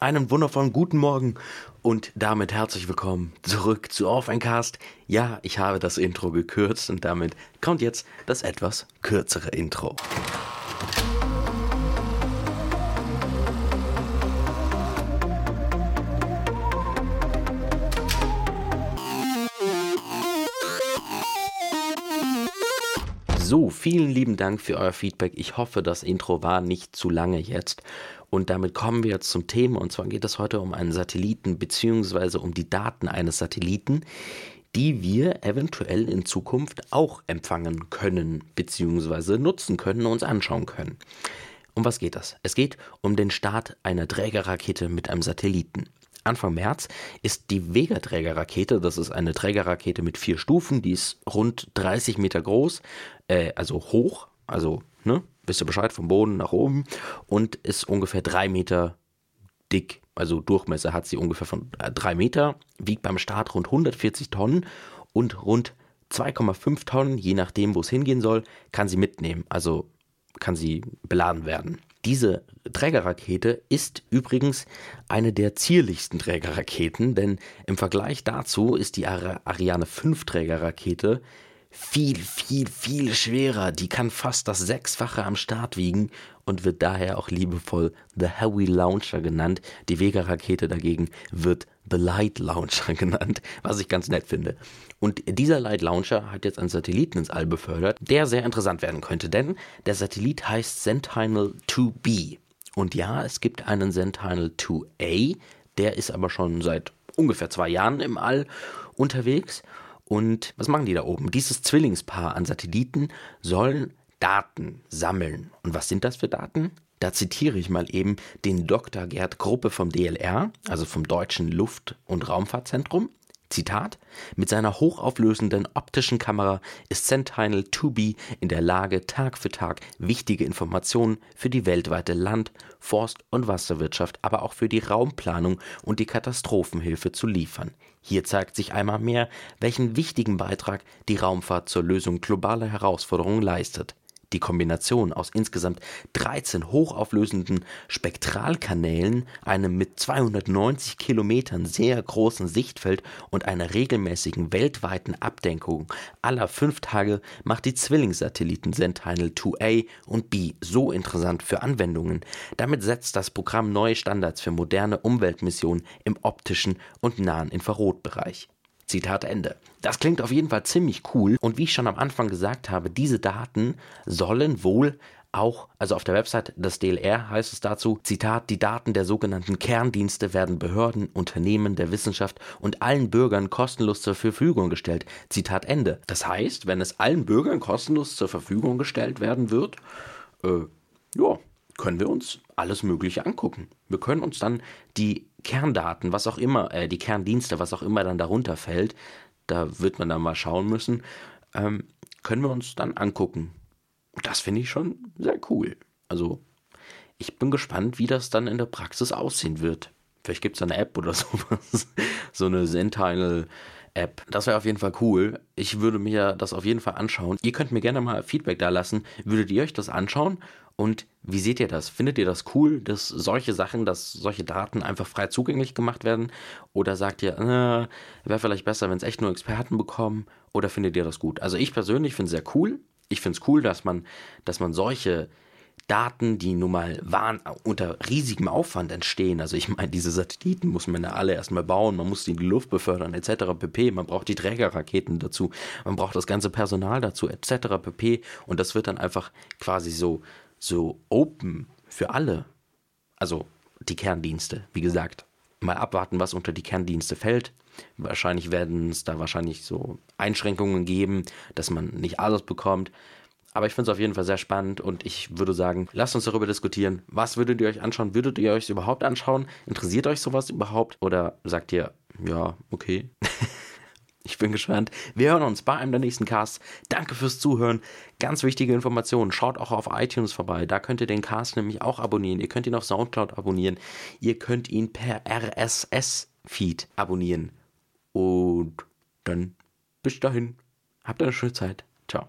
Einen wundervollen guten Morgen und damit herzlich willkommen zurück zu Auf ein Cast. Ja, ich habe das Intro gekürzt und damit kommt jetzt das etwas kürzere Intro. So, vielen lieben Dank für euer Feedback. Ich hoffe, das Intro war nicht zu lange jetzt. Und damit kommen wir jetzt zum Thema. Und zwar geht es heute um einen Satelliten beziehungsweise um die Daten eines Satelliten, die wir eventuell in Zukunft auch empfangen können beziehungsweise nutzen können und uns anschauen können. Um was geht das? Es geht um den Start einer Trägerrakete mit einem Satelliten. Anfang März ist die Vega-Trägerrakete, das ist eine Trägerrakete mit vier Stufen, die ist rund 30 Meter groß, äh, also hoch, also ne, wisst ihr Bescheid, vom Boden nach oben und ist ungefähr drei Meter dick. Also Durchmesser hat sie ungefähr von äh, drei Meter, wiegt beim Start rund 140 Tonnen und rund 2,5 Tonnen, je nachdem, wo es hingehen soll, kann sie mitnehmen. Also kann sie beladen werden. Diese Trägerrakete ist übrigens eine der zierlichsten Trägerraketen, denn im Vergleich dazu ist die Ariane 5 Trägerrakete viel, viel, viel schwerer. Die kann fast das Sechsfache am Start wiegen und wird daher auch liebevoll The Heavy Launcher genannt. Die Vega-Rakete dagegen wird The Light Launcher genannt, was ich ganz nett finde. Und dieser Light Launcher hat jetzt einen Satelliten ins All befördert, der sehr interessant werden könnte, denn der Satellit heißt Sentinel 2B. Und ja, es gibt einen Sentinel 2A, der ist aber schon seit ungefähr zwei Jahren im All unterwegs und was machen die da oben? Dieses Zwillingspaar an Satelliten sollen Daten sammeln. Und was sind das für Daten? Da zitiere ich mal eben den Dr. Gerd Gruppe vom DLR, also vom Deutschen Luft- und Raumfahrtzentrum. Zitat, mit seiner hochauflösenden optischen Kamera ist Sentinel 2B in der Lage, Tag für Tag wichtige Informationen für die weltweite Land-, Forst- und Wasserwirtschaft, aber auch für die Raumplanung und die Katastrophenhilfe zu liefern. Hier zeigt sich einmal mehr, welchen wichtigen Beitrag die Raumfahrt zur Lösung globaler Herausforderungen leistet. Die Kombination aus insgesamt 13 hochauflösenden Spektralkanälen, einem mit 290 Kilometern sehr großen Sichtfeld und einer regelmäßigen weltweiten Abdenkung aller fünf Tage macht die Zwillingssatelliten Sentinel 2A und B so interessant für Anwendungen. Damit setzt das Programm neue Standards für moderne Umweltmissionen im optischen und nahen Infrarotbereich. Zitat Ende. Das klingt auf jeden Fall ziemlich cool und wie ich schon am Anfang gesagt habe, diese Daten sollen wohl auch, also auf der Website des DLR heißt es dazu, Zitat, die Daten der sogenannten Kerndienste werden Behörden, Unternehmen, der Wissenschaft und allen Bürgern kostenlos zur Verfügung gestellt. Zitat Ende. Das heißt, wenn es allen Bürgern kostenlos zur Verfügung gestellt werden wird, äh, ja, können wir uns alles Mögliche angucken. Wir können uns dann die Kerndaten, was auch immer, äh, die Kerndienste, was auch immer dann darunter fällt, da wird man dann mal schauen müssen, ähm, können wir uns dann angucken. Das finde ich schon sehr cool. Also, ich bin gespannt, wie das dann in der Praxis aussehen wird. Vielleicht gibt es eine App oder sowas. so eine Sentinel App. Das wäre auf jeden Fall cool. Ich würde mir das auf jeden Fall anschauen. Ihr könnt mir gerne mal Feedback da lassen. Würdet ihr euch das anschauen? Und wie seht ihr das? Findet ihr das cool, dass solche Sachen, dass solche Daten einfach frei zugänglich gemacht werden? Oder sagt ihr, äh, wäre vielleicht besser, wenn es echt nur Experten bekommen? Oder findet ihr das gut? Also ich persönlich finde es sehr cool. Ich finde es cool, dass man, dass man solche Daten, die nun mal waren, unter riesigem Aufwand entstehen. Also ich meine, diese Satelliten muss man ja alle erstmal bauen, man muss die in die Luft befördern, etc. pp. Man braucht die Trägerraketen dazu, man braucht das ganze Personal dazu, etc. pp. Und das wird dann einfach quasi so, so open für alle. Also die Kerndienste, wie gesagt. Mal abwarten, was unter die Kerndienste fällt. Wahrscheinlich werden es da wahrscheinlich so Einschränkungen geben, dass man nicht alles bekommt. Aber ich finde es auf jeden Fall sehr spannend und ich würde sagen, lasst uns darüber diskutieren. Was würdet ihr euch anschauen? Würdet ihr euch überhaupt anschauen? Interessiert euch sowas überhaupt? Oder sagt ihr, ja, okay. ich bin gespannt. Wir hören uns bei einem der nächsten Casts. Danke fürs Zuhören. Ganz wichtige Informationen. Schaut auch auf iTunes vorbei. Da könnt ihr den Cast nämlich auch abonnieren. Ihr könnt ihn auf Soundcloud abonnieren. Ihr könnt ihn per RSS-Feed abonnieren. Und dann bis dahin. Habt eine schöne Zeit. Ciao.